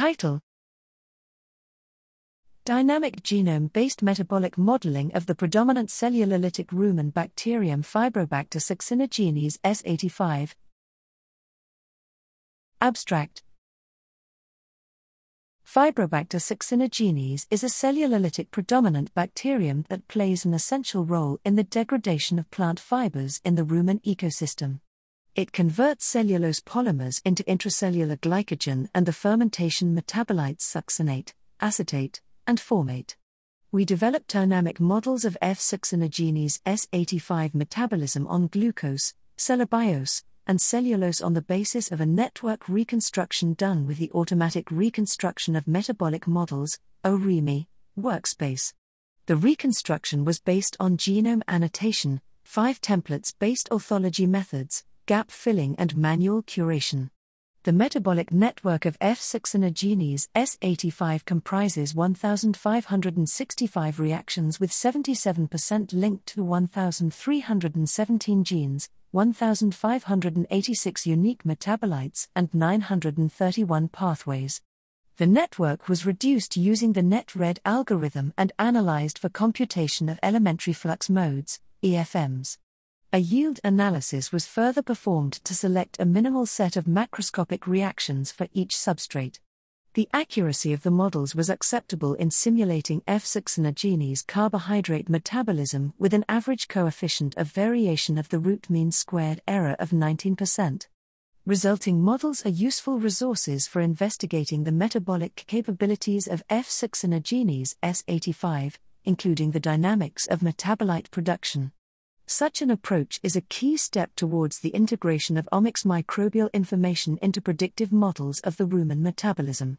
Title Dynamic genome based metabolic modeling of the predominant cellulolytic rumen bacterium Fibrobacter succinogenes S85. Abstract Fibrobacter succinogenes is a cellulolytic predominant bacterium that plays an essential role in the degradation of plant fibers in the rumen ecosystem. It converts cellulose polymers into intracellular glycogen and the fermentation metabolites succinate, acetate, and formate. We developed dynamic models of F. succinogenes S85 metabolism on glucose, cellobiose, and cellulose on the basis of a network reconstruction done with the Automatic Reconstruction of Metabolic Models, AuReMe, workspace. The reconstruction was based on genome annotation, five templates based orthology methods, gap filling, and manual curation. The metabolic network of F. succinogenes S85 comprises 1,565 reactions with 77% linked to 1,317 genes, 1,586 unique metabolites, and 931 pathways. The network was reduced using the NetRed algorithm and analyzed for computation of elementary flux modes, EFMs. A yield analysis was further performed to select a minimal set of macroscopic reactions for each substrate. The accuracy of the models was acceptable in simulating F. succinogenes carbohydrate metabolism with an average coefficient of variation of the root mean squared error of 19%. Resulting models are useful resources for investigating the metabolic capabilities of F. succinogenes S85, including the dynamics of metabolite production. Such an approach is a key step towards the integration of omics microbial information into predictive models of the rumen metabolism.